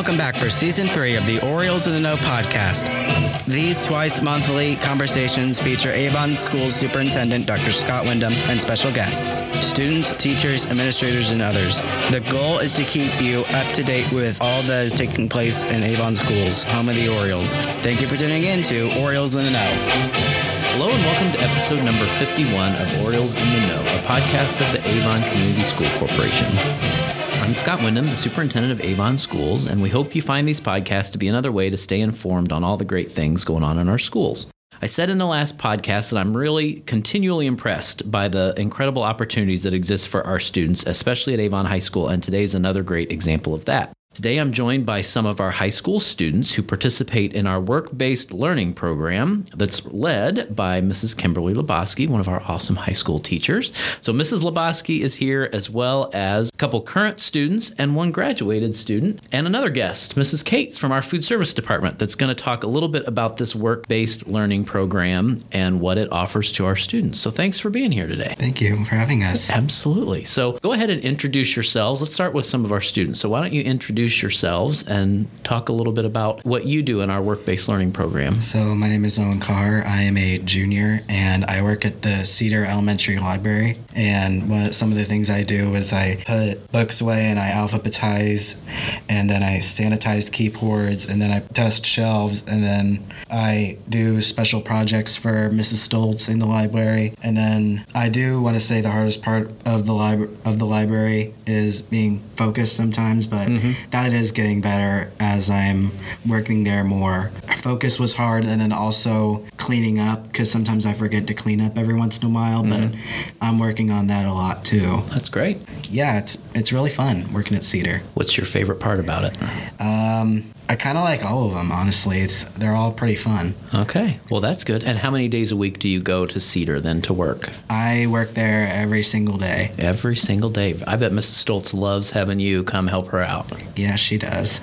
Welcome back for season three of the Orioles in the Know podcast. These twice monthly conversations feature Avon School Superintendent Dr. Scott Wyndham and special guests, students, teachers, administrators, and others. The goal is to keep you up to date with all that is taking place in Avon Schools, home of the Orioles. Thank you for tuning in to Orioles in the Know. Hello and welcome to episode number 51 of Orioles in the Know, a podcast of the Avon Community School Corporation. I'm Scott Wyndham, the superintendent of Avon Schools, and we hope you find these podcasts to be another way to stay informed on all the great things going on in our schools. I said in the last podcast that I'm really continually impressed by the incredible opportunities that exist for our students, especially at Avon High School, and today is another great example of that. Today, I'm joined by some of our high school students who participate in our work based learning program that's led by Mrs. Kimberly Lebowski, one of our awesome high school teachers. So, Mrs. Lebowski is here as well as a couple current students and one graduated student, and another guest, Mrs. Cates from our food service department, that's going to talk a little bit about this work based learning program and what it offers to our students. So, thanks for being here today. Thank you for having us. Absolutely. So, go ahead and introduce yourselves. Let's start with some of our students. So, why don't you introduce yourselves and talk a little bit about what you do in our work based learning program. So, my name is Owen Carr. I am a junior and I work at the Cedar Elementary Library. And what, some of the things I do is I put books away and I alphabetize and then I sanitize keyboards and then I dust shelves and then I do special projects for Mrs. Stoltz in the library. And then I do want to say the hardest part of the library of the library is being focused sometimes, but mm-hmm. That is getting better as I'm working there more. Focus was hard, and then also cleaning up because sometimes I forget to clean up every once in a while. Mm-hmm. But I'm working on that a lot too. That's great. Yeah, it's it's really fun working at Cedar. What's your favorite part about it? Um, I kind of like all of them, honestly. It's they're all pretty fun. Okay, well that's good. And how many days a week do you go to Cedar then to work? I work there every single day. Every single day. I bet Mrs. Stoltz loves having you come help her out. Yeah, she does.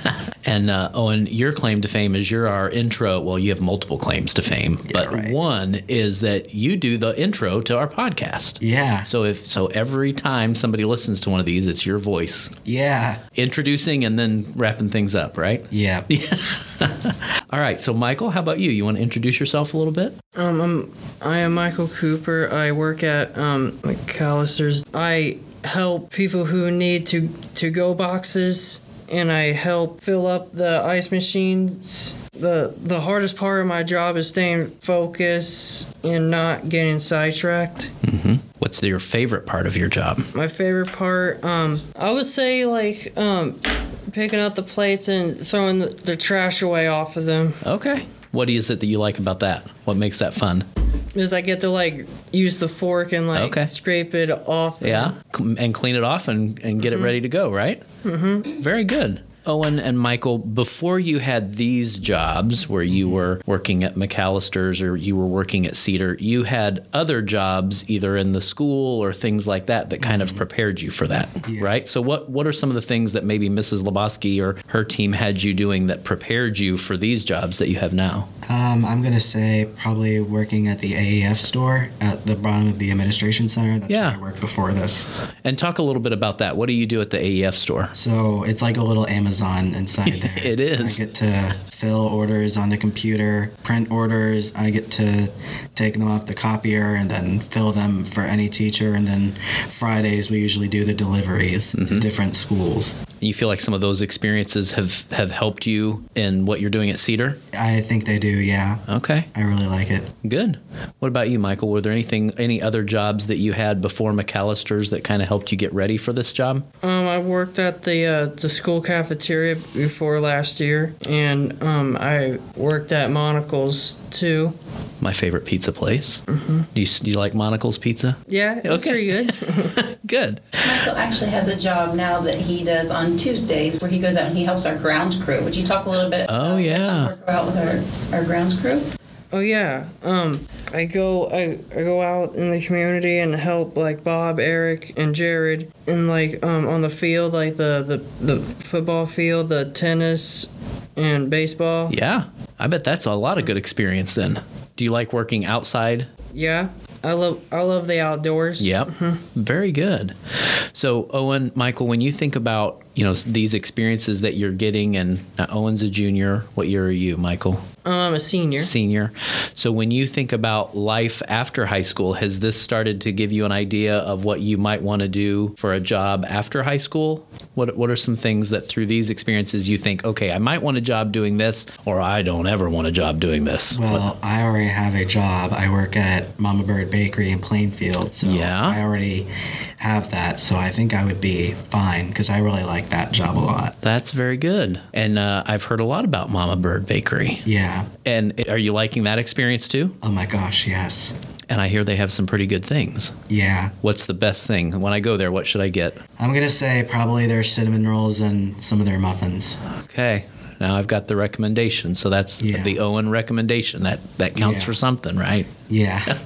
and uh, Owen, your claim to fame is you're our intro. Well, you have multiple claims to fame, yeah, but right. one is that you do the intro to our podcast. Yeah. So if so, every time somebody listens to one of these, it's your voice. Yeah. Introducing and then wrapping things up right? Yeah. Yeah. All right. So, Michael, how about you? You want to introduce yourself a little bit? Um, I'm, I am Michael Cooper. I work at um, McAllister's. I help people who need to to go boxes, and I help fill up the ice machines. the The hardest part of my job is staying focused and not getting sidetracked. Mm-hmm. What's your favorite part of your job? My favorite part, um, I would say like um, picking up the plates and throwing the, the trash away off of them. Okay. What is it that you like about that? What makes that fun? Is I get to like use the fork and like okay. scrape it off. Yeah, and clean it off and, and get mm-hmm. it ready to go, right? Mm-hmm. Very good. Owen and Michael, before you had these jobs where you mm-hmm. were working at McAllister's or you were working at Cedar, you had other jobs either in the school or things like that that kind mm-hmm. of prepared you for that, yeah. right? So, what, what are some of the things that maybe Mrs. Lebowski or her team had you doing that prepared you for these jobs that you have now? Um, I'm going to say probably working at the AAF store at the bottom of the administration center. That's yeah. where I worked before this. And talk a little bit about that. What do you do at the AAF store? So, it's like a little Amazon Amazon inside there. it is. I get to fill orders on the computer, print orders. I get to take them off the copier and then fill them for any teacher. And then Fridays we usually do the deliveries mm-hmm. to different schools. You feel like some of those experiences have have helped you in what you're doing at Cedar? I think they do. Yeah. Okay. I really like it. Good. What about you, Michael? Were there anything, any other jobs that you had before McAllister's that kind of helped you get ready for this job? Um, I worked at the uh, the school cafeteria before last year, and um, I worked at Monical's too. My favorite pizza place. Mm-hmm. Do, you, do you like Monical's pizza? Yeah, it's okay. pretty good. good. Michael actually has a job now that he does on Tuesdays where he goes out and he helps our grounds crew. Would you talk a little bit? Oh yeah. Work out with our, our grounds crew. Oh yeah. Um, I go I, I go out in the community and help like Bob, Eric, and Jared in like um on the field, like the the, the football field, the tennis, and baseball. Yeah, I bet that's a lot of good experience then. Do you like working outside? Yeah, I love I love the outdoors. Yep. Very good. So, Owen, Michael, when you think about you know these experiences that you're getting, and uh, Owen's a junior. What year are you, Michael? Um, I'm a senior. Senior. So, when you think about life after high school, has this started to give you an idea of what you might want to do for a job after high school? What What are some things that through these experiences you think, okay, I might want a job doing this, or I don't ever want a job doing this? Well, I already have a job. I work at Mama Bird Bakery in Plainfield, so Yeah. I already have that. So I think I would be fine because I really like that job a lot. That's very good. And uh, I've heard a lot about Mama Bird Bakery. Yeah. And are you liking that experience too? Oh my gosh, yes. And I hear they have some pretty good things. Yeah. What's the best thing? When I go there, what should I get? I'm gonna say probably their cinnamon rolls and some of their muffins. Okay. Now I've got the recommendation. So that's Yeah. the Owen recommendation. That that counts Yeah. for something, right? Yeah.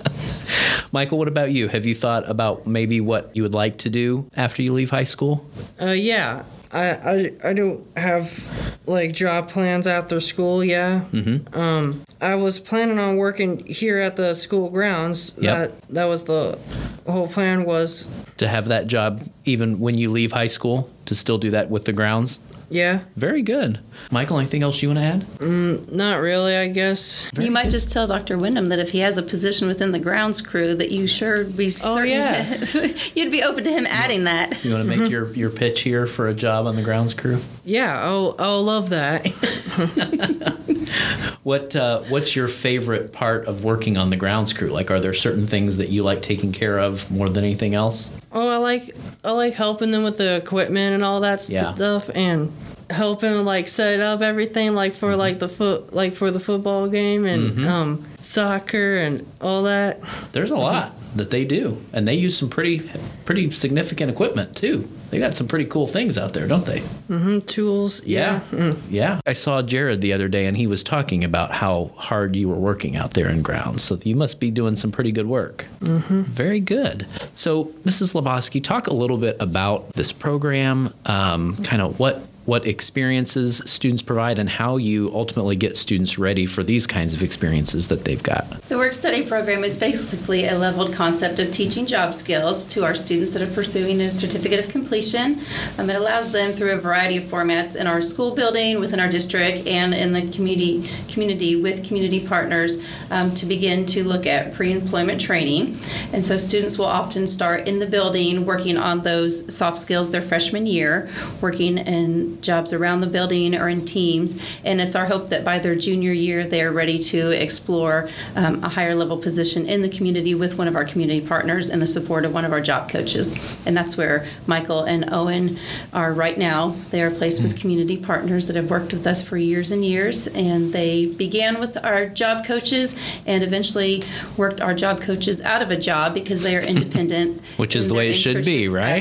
Michael, what about you? Have you thought about maybe what you would like to do after you leave high school? Uh, yeah. I, I I don't have like job plans after school. Yeah. Mm-hmm. Um, I was planning on working here at the school grounds. Yep. That that was the whole plan was. To have that job even when you leave high school, to still do that with the grounds? Yeah. Very good. Michael, anything else you want to add? Mm, not really. I guess. You might just tell Dr. Wyndham that if he has a position within the grounds crew, that you sure be Oh, certain yeah. to, you'd be open to him adding that. You want to make mm-hmm. your, your pitch here for a job on the grounds crew? Yeah. I'll I'll love that. What uh, what's your favorite part of working on the grounds crew? Like, are there certain things that you like taking care of more than anything else? Oh, I like I like helping them with the equipment and all that Yeah. stuff, and helping like set up everything like for like the foot like for the football game and um, soccer and all that. There's a lot that they do, and they use some pretty pretty significant equipment too. They got some pretty cool things out there, don't they? Mm, tools. Yeah. Mm. Yeah. I saw Jared the other day and he was talking about how hard you were working out there in grounds. So you must be doing some pretty good work. Mm-hmm. Very good. So, Mrs. Lebowski, talk a little bit about this program, um, kind of what what experiences students provide and how you ultimately get students ready for these kinds of experiences that they've got. The work study program is basically a leveled concept of teaching job skills to our students that are pursuing a certificate of completion. Um, it allows them through a variety of formats in our school building, within our district, and in the community community with community partners um, to begin to look at pre-employment training. And so students will often start in the building working on those soft skills their freshman year, working in jobs around the building or in teams. And it's our hope that by their junior year, they're ready to explore um, a higher level position in the community with one of our community partners and the support of one of our job coaches. And that's where Michael and Owen are right now. They are placed with community partners that have worked with us for years and years. And they began with our job coaches and eventually worked our job coaches out of a job because they are independent. Which is the way it should be, right?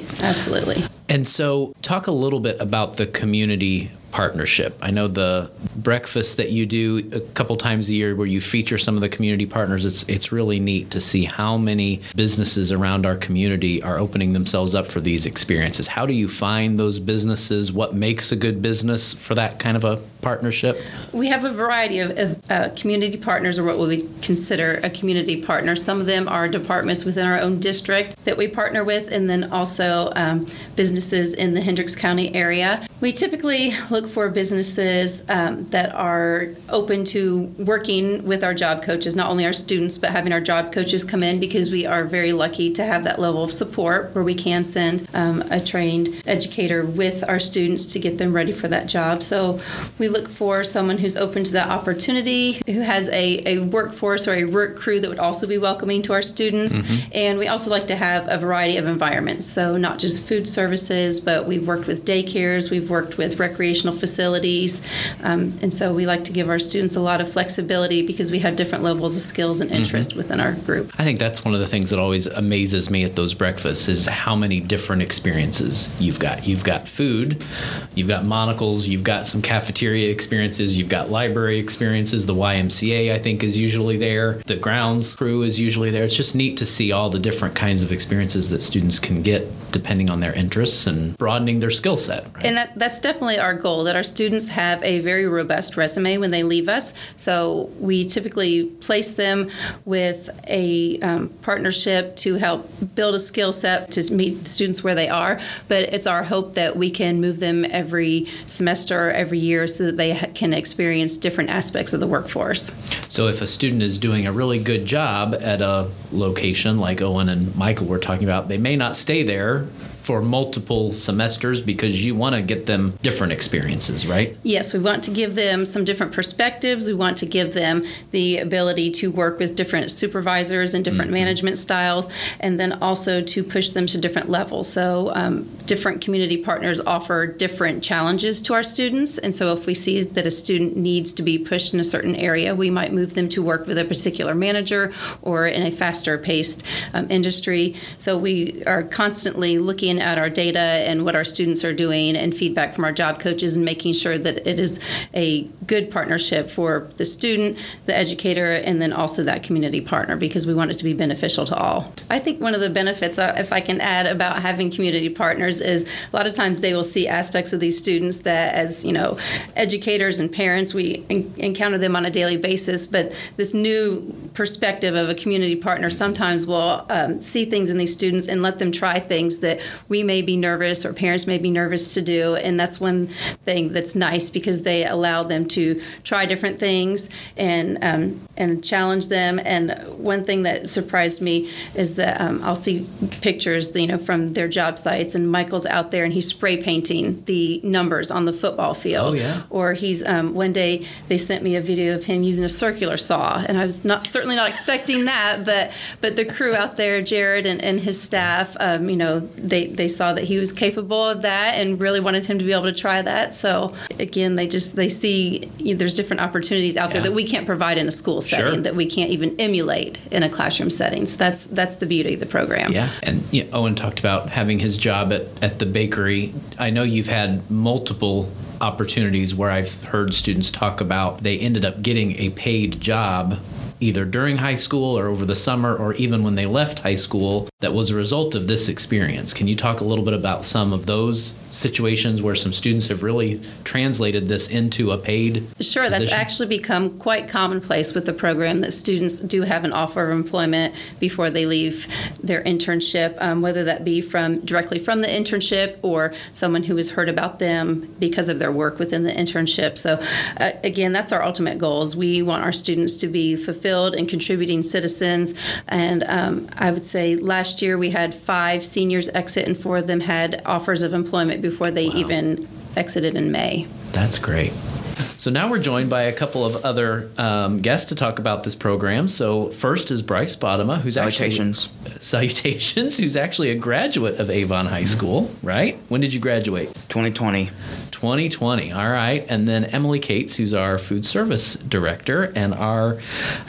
Yep. Absolutely. And so, talk a little bit about the community partnership. I know the breakfast that you do a couple times a year where you feature some of the community partners. It's it's really neat to see how many businesses around our community are opening themselves up for these experiences. How do you find those businesses? What makes a good business for that kind of a partnership? We have a variety of, of uh, community partners, or what we consider a community partner. Some of them are departments within our own district that we partner with, and then also um, businesses in the Hendricks County area. We typically look for businesses um, that are open to working with our job coaches, not only our students, but having our job coaches come in because we are very lucky to have that level of support where we can send um, a trained educator with our students to get them ready for that job. So we look for someone who's open to that opportunity, who has a, a workforce or a work crew that would also be welcoming to our students. And we also like to have a variety of environments. So not just food services, but we've worked with daycares, we've worked with recreational facilities. Um, and so we like to give our students a lot of flexibility because we have different levels of skills and interest within our group. I think that's one of the things that always amazes me at those breakfasts is how many different experiences you've got. You've got food, you've got Monical's, you've got some cafeteria experiences, you've got library experiences. The YMCA I think is usually there. The grounds crew is usually there. It's just neat to see all the different kinds of experiences that students can get depending on their interests and broadening their skill set. Right? And that, that's definitely our goal that our students have a very robust resume when they leave us. So we typically place them with a um, partnership to help build a skill set to meet the students where they are. But it's our hope that we can move them every semester, every year, so that they ha- can experience different aspects of the workforce. So if a student is doing a really good job at a location like Owen and Michael were talking about, they may not stay there for multiple semesters because you want to get them different experiences, right? Yes, we want to give them some different perspectives. We want to give them the ability to work with different supervisors and different management styles, and then also to push them to different levels. So, um, different community partners offer different challenges to our students. And so, if we see that a student needs to be pushed in a certain area, we might move them to work with a particular manager or in a faster paced um, industry. So, we are constantly looking at our data and what our students are doing and feedback from our job coaches and making sure that it is a good partnership for the student, the educator, and then also that community partner because we want it to be beneficial to all. I think one of the benefits, uh, if I can add, about having community partners is a lot of times they will see aspects of these students that, as you know, educators and parents, we en- encounter them on a daily basis, but this new perspective of a community partner sometimes will um, see things in these students and let them try things that we may be nervous or parents may be nervous to do. And that's one thing that's nice because they allow them to try different things and um, and challenge them. And one thing that surprised me is that um, I'll see pictures, you know, from their job sites, and Michael's out there and he's spray painting the numbers on the football field. Oh, yeah. Or he's um, one day they sent me a video of him using a circular saw, and I was not certainly not expecting that, but but the crew out there, Jared and, and his staff, um, you know, they they saw that he was capable of that and really wanted him to be able to try that. So again, they just they see you know, there's different opportunities out there that we can't provide in a school setting Sure. that we can't even emulate in a classroom setting. So that's that's the beauty of the program. Yeah, and you know, Owen talked about having his job at, at the bakery. I know you've had multiple opportunities where I've heard students talk about they ended up getting a paid job either during high school or over the summer or even when they left high school that was a result of this experience. Can you talk a little bit about some of those situations where some students have really translated this into a paid Sure, that's actually become quite commonplace with the program that students do have an offer of employment before they leave their internship, um, whether that be from directly from the internship or someone who has heard about them because of their work within the internship. So, uh, again, that's our ultimate goals. We want our students to be fulfilled and contributing citizens. And um, I would say last year we had five seniors exit, and four of them had offers of employment before they even exited in May. That's great. So now we're joined by a couple of other um, guests to talk about this program. So first is Bryce Bodema, who's Salutations. actually salutations, who's actually a graduate of Avon High School. Right? When did you graduate? 2020. 2020. All right. And then Emily Cates, who's our food service director, and our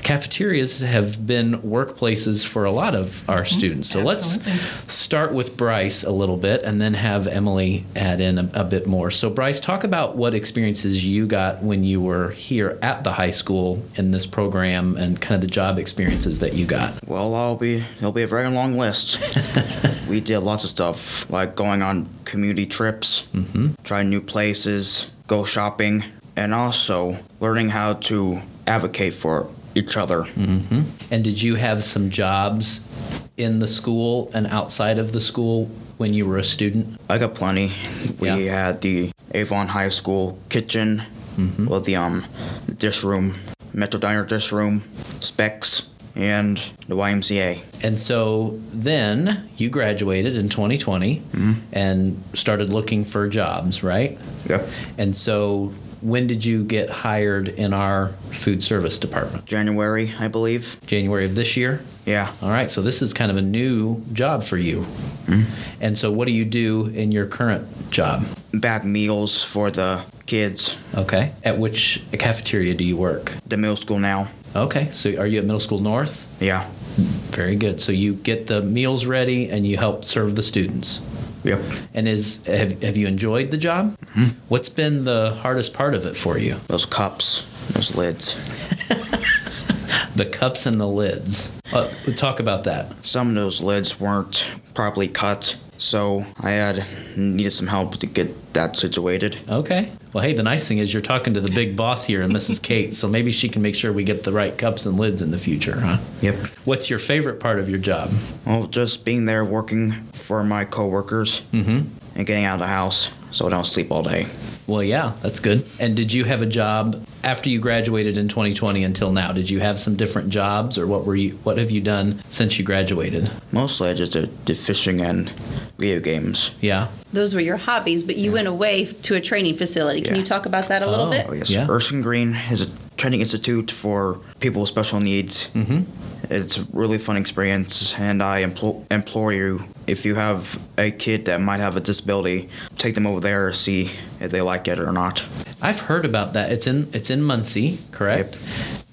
cafeterias have been workplaces for a lot of our students. So let's start with Bryce a little bit and then have Emily add in a, a bit more. So, Bryce, talk about what experiences you got when you were here at the high school in this program and kind of the job experiences that you got. Well, I'll be it'll be a very long list. we did lots of stuff like going on community trips, mm-hmm. try new places, go shopping, and also learning how to advocate for each other. Mm-hmm. And did you have some jobs in the school and outside of the school when you were a student? I got plenty. We Yeah. had the Avon High School kitchen, Mm-hmm. well, the um dish room, Metro Diner dish room, specs, and the YMCA. And so then you graduated in 2020 mm-hmm. and started looking for jobs, right? Yep. And so when did you get hired in our food service department? January, I believe. January of this year? Yeah. All right, so this is kind of a new job for you. Mm-hmm. And so what do you do in your current job? Bag meals for the kids. Okay. At which cafeteria do you work? The middle school now. Okay, so are you at Middle School North? Yeah. Very good. So you get the meals ready and you help serve the students. Yep. And is have, have you enjoyed the job? What's been the hardest part of it for you? Those cups, those lids. The cups and the lids. Uh, talk about that. Some of those lids weren't properly cut, so I had needed some help to get that situated. Okay. Well, hey, the nice thing is you're talking to the big boss here and Mrs. Kate, so maybe she can make sure we get the right cups and lids in the future, huh? Yep. What's your favorite part of your job? Well, just being there working for my coworkers mm-hmm. and getting out of the house so I don't sleep all day. Well, yeah, that's good. And did you have a job after you graduated in 2020 until now? Did you have some different jobs, or what were you? What have you done since you graduated? Mostly I just did, did fishing and video games. Yeah. Those were your hobbies, but you went away to a training facility. Can Yeah. you talk about that a little Oh. bit? Oh, yes. Yeah. Erskine Green is a training institute for people with special needs. Mm-hmm. It's a really fun experience, and I implore, implore you if you have a kid that might have a disability, take them over there see if they like it or not. I've heard about that. It's in it's in Muncie, correct?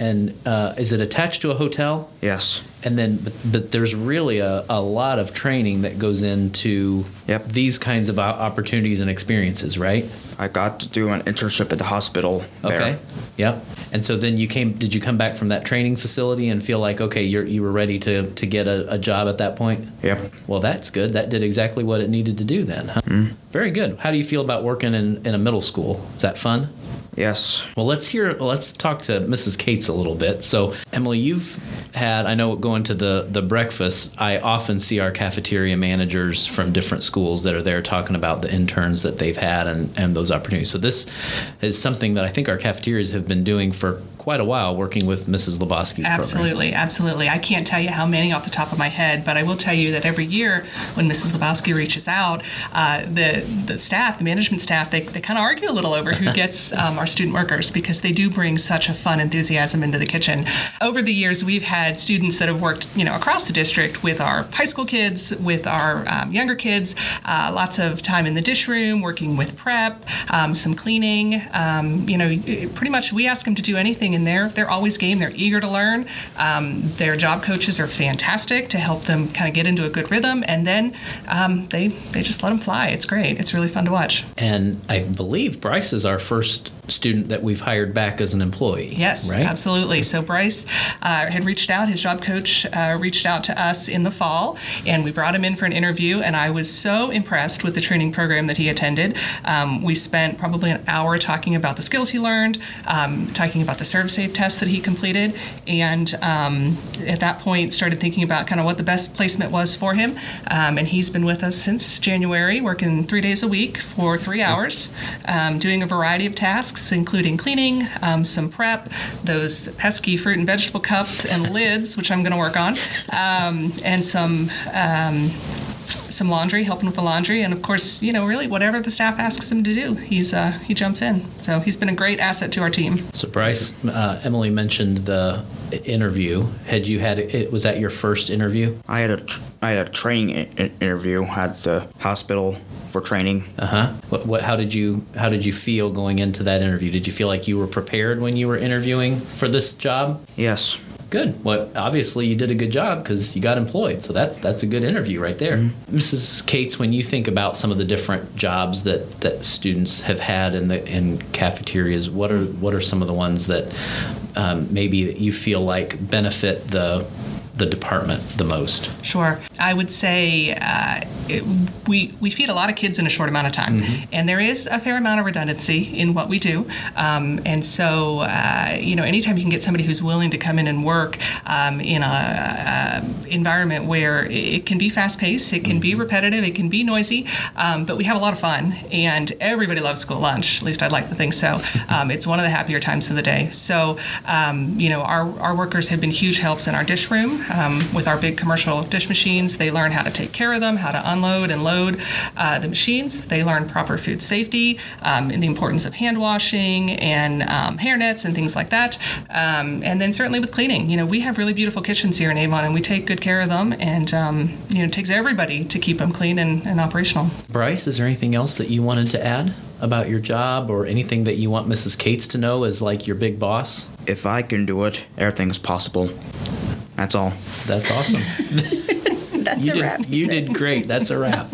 And uh, is it attached to a hotel? Yes. And then, but, but there's really a, a lot of training that goes into Yep. these kinds of opportunities and experiences, right? I got to do an internship at the hospital there. Okay. Yep. And so then you came. Did you come back from that training facility and feel like okay, you're you were ready to to get a, a job at that point? Yep. Well, that's good. That did exactly what it needed to do then. Huh? Very good. How do you feel about working in, in a middle school? Is that fun? Yes. Well, let's hear. Let's talk to Mrs. Cates a little bit. So, Emily, you've had. I know going to the the breakfast. I often see our cafeteria managers from different schools that are there talking about the interns that they've had and and those opportunities. So this is something that I think our cafeterias have been doing for quite a while, working with Mrs. Lebowski's program. Absolutely, absolutely. I can't tell you how many off the top of my head, but I will tell you that every year when Mrs. Lebowski reaches out, uh, the the staff, the management staff, they, they kind of argue a little over who gets um, our student workers because they do bring such a fun enthusiasm into the kitchen. Over the years, we've had students that have worked, you know, across the district with our high school kids, with our um, younger kids, uh, lots of time in the dish room, working with prep, um, some cleaning. Um, you know, pretty much we ask them to do anything, and they're they're always game. They're eager to learn. Um, their job coaches are fantastic to help them kind of get into a good rhythm, and then um, they they just let them fly. It's great. It's really fun to watch. And I believe Bryce is our first student that we've hired back as an employee. Yes, right? absolutely. So Bryce uh, had reached out. His job coach uh, reached out to us in the fall, and we brought him in for an interview. And I was so impressed with the training program that he attended. Um, we spent probably an hour talking about the skills he learned, um, talking about the ServSafe tests that he completed, and um, at that point started thinking about kind of what the best placement was for him. Um, and he's been with us since January, working three days a week for three hours, um, doing a variety of tasks, including cleaning, um, some prep, those pesky fruit and vegetable cups and lids, which I'm going to work on, um, and some. Um, some laundry, helping with the laundry, and of course, you know, really whatever the staff asks him to do, he's uh, he jumps in. So he's been a great asset to our team. So Bryce, uh, Emily mentioned the interview. Had you had it? Was that your first interview? I had a I had a training interview at the hospital for training. Uh huh. What, what? How did you? How did you feel going into that interview? Did you feel like you were prepared when you were interviewing for this job? Yes. Good. Well, obviously you did a good job because you got employed. So that's that's a good interview right there. Mrs. Cates, when you think about some of the different jobs that, that students have had in the in cafeterias, what are what are some of the ones that um, maybe that you feel like benefit the the department the most? Sure. I would say uh, it, we, we feed a lot of kids in a short amount of time, and there is a fair amount of redundancy in what we do. Um, and so, uh, you know, anytime you can get somebody who's willing to come in and work um, in a, a environment where it can be fast paced, it can be repetitive, it can be noisy, um, but we have a lot of fun, and everybody loves school lunch. At least I'd like to think so. Um, it's one of the happier times of the day. So, um, you know, our, our workers have been huge helps in our dish room um, with our big commercial dish machines. They learn how to take care of them, how to unload and load uh, the machines. They learn proper food safety um, and the importance of hand washing and um, hair nets and things like that. Um, and then certainly with cleaning, you know, we have really beautiful kitchens here in Avon, and we take good care of them. And um, you know, it takes everybody to keep them clean and, and operational. Bryce, is there anything else that you wanted to add about your job or anything that you want Mrs. Cates to know as like your big boss? If I can do it, everything's possible. That's all. That's awesome. That's you a did wrap. you said. did great. That's a wrap.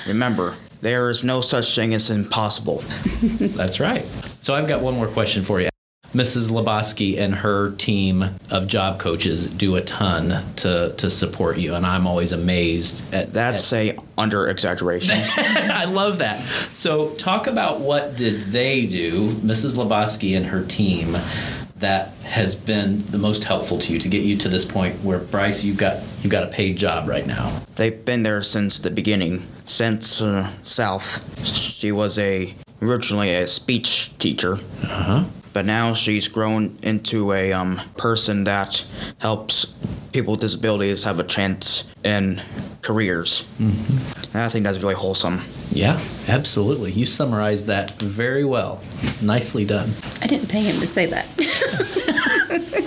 Remember, there is no such thing as impossible. That's right. So I've got one more question for you. Mrs. Lebowski and her team of job coaches do a ton to to support you, and I'm always amazed at that. That's at, a under exaggeration. I love that. So, talk about what did they do, Mrs. Lebowski and her team, that has been the most helpful to you to get you to this point where Bryce, you've got you've got a paid job right now. They've been there since the beginning. Since uh, South, she was a originally a speech teacher, Uh huh. but now she's grown into a um, person that helps people with disabilities have a chance in careers. Mm-hmm. And I think that's really wholesome. Yeah, absolutely. You summarized that very well. Nicely done. I didn't pay him to say that.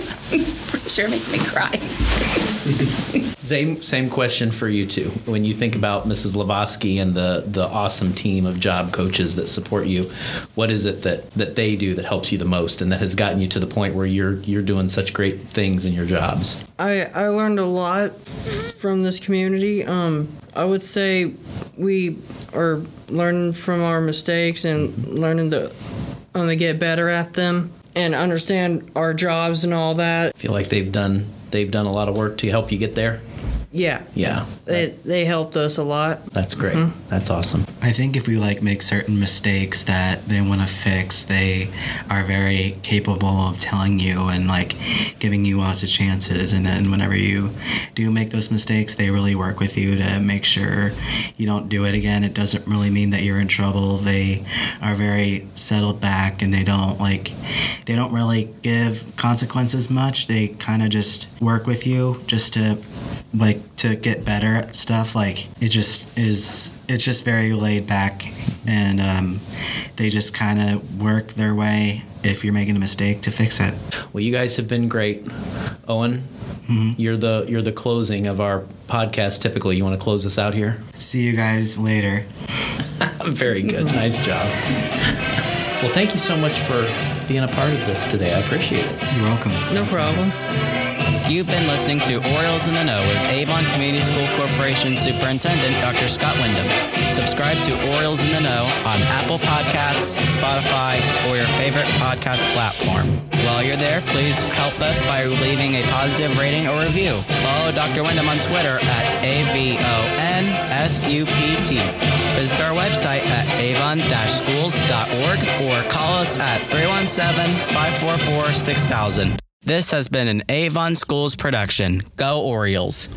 Sure making me cry. Same same question for you too. When you think about Mrs. Lebowski and the the awesome team of job coaches that support you, what is it that that they do that helps you the most and that has gotten you to the point where you're you're doing such great things in your jobs? I, I learned a lot from this community. Um, I would say we are learning from our mistakes and learning to, to get better at them and understand our jobs and all that. I feel like they've done they've done a lot of work to help you get there. Yeah, Yeah, they, they helped us a lot. that's great. Mm-hmm. That's awesome. I think if we like make certain mistakes that they want to fix, they are very capable of telling you and like giving you lots of chances. And then whenever you do make those mistakes, they really work with you to make sure you don't do it again. It doesn't really mean that you're in trouble. They are very settled back and they don't like they don't really give consequences much. They kind of just work with you just to like to get better at stuff like it just is it's just very laid back and um, they just kind of work their way if you're making a mistake to fix it Well, you guys have been great. Owen, you're the you're the closing of our podcast. Typically, you want to close us out here? see you guys later Very good. Nice job. Well, thank you so much for being a part of this today. I appreciate it. you're welcome No problem. You've been listening to Orioles in the Know with Avon Community School Corporation Superintendent Dr. Scott Wyndham. Subscribe to Orioles in the Know on Apple Podcasts, Spotify, or your favorite podcast platform. While you're there, please help us by leaving a positive rating or review. Follow Dr. Wyndham on Twitter at A-V-O-N-S-U-P-T. Visit our website at avon-schools.org or call us at 317-544-6000. This has been an Avon Schools production. Go Orioles.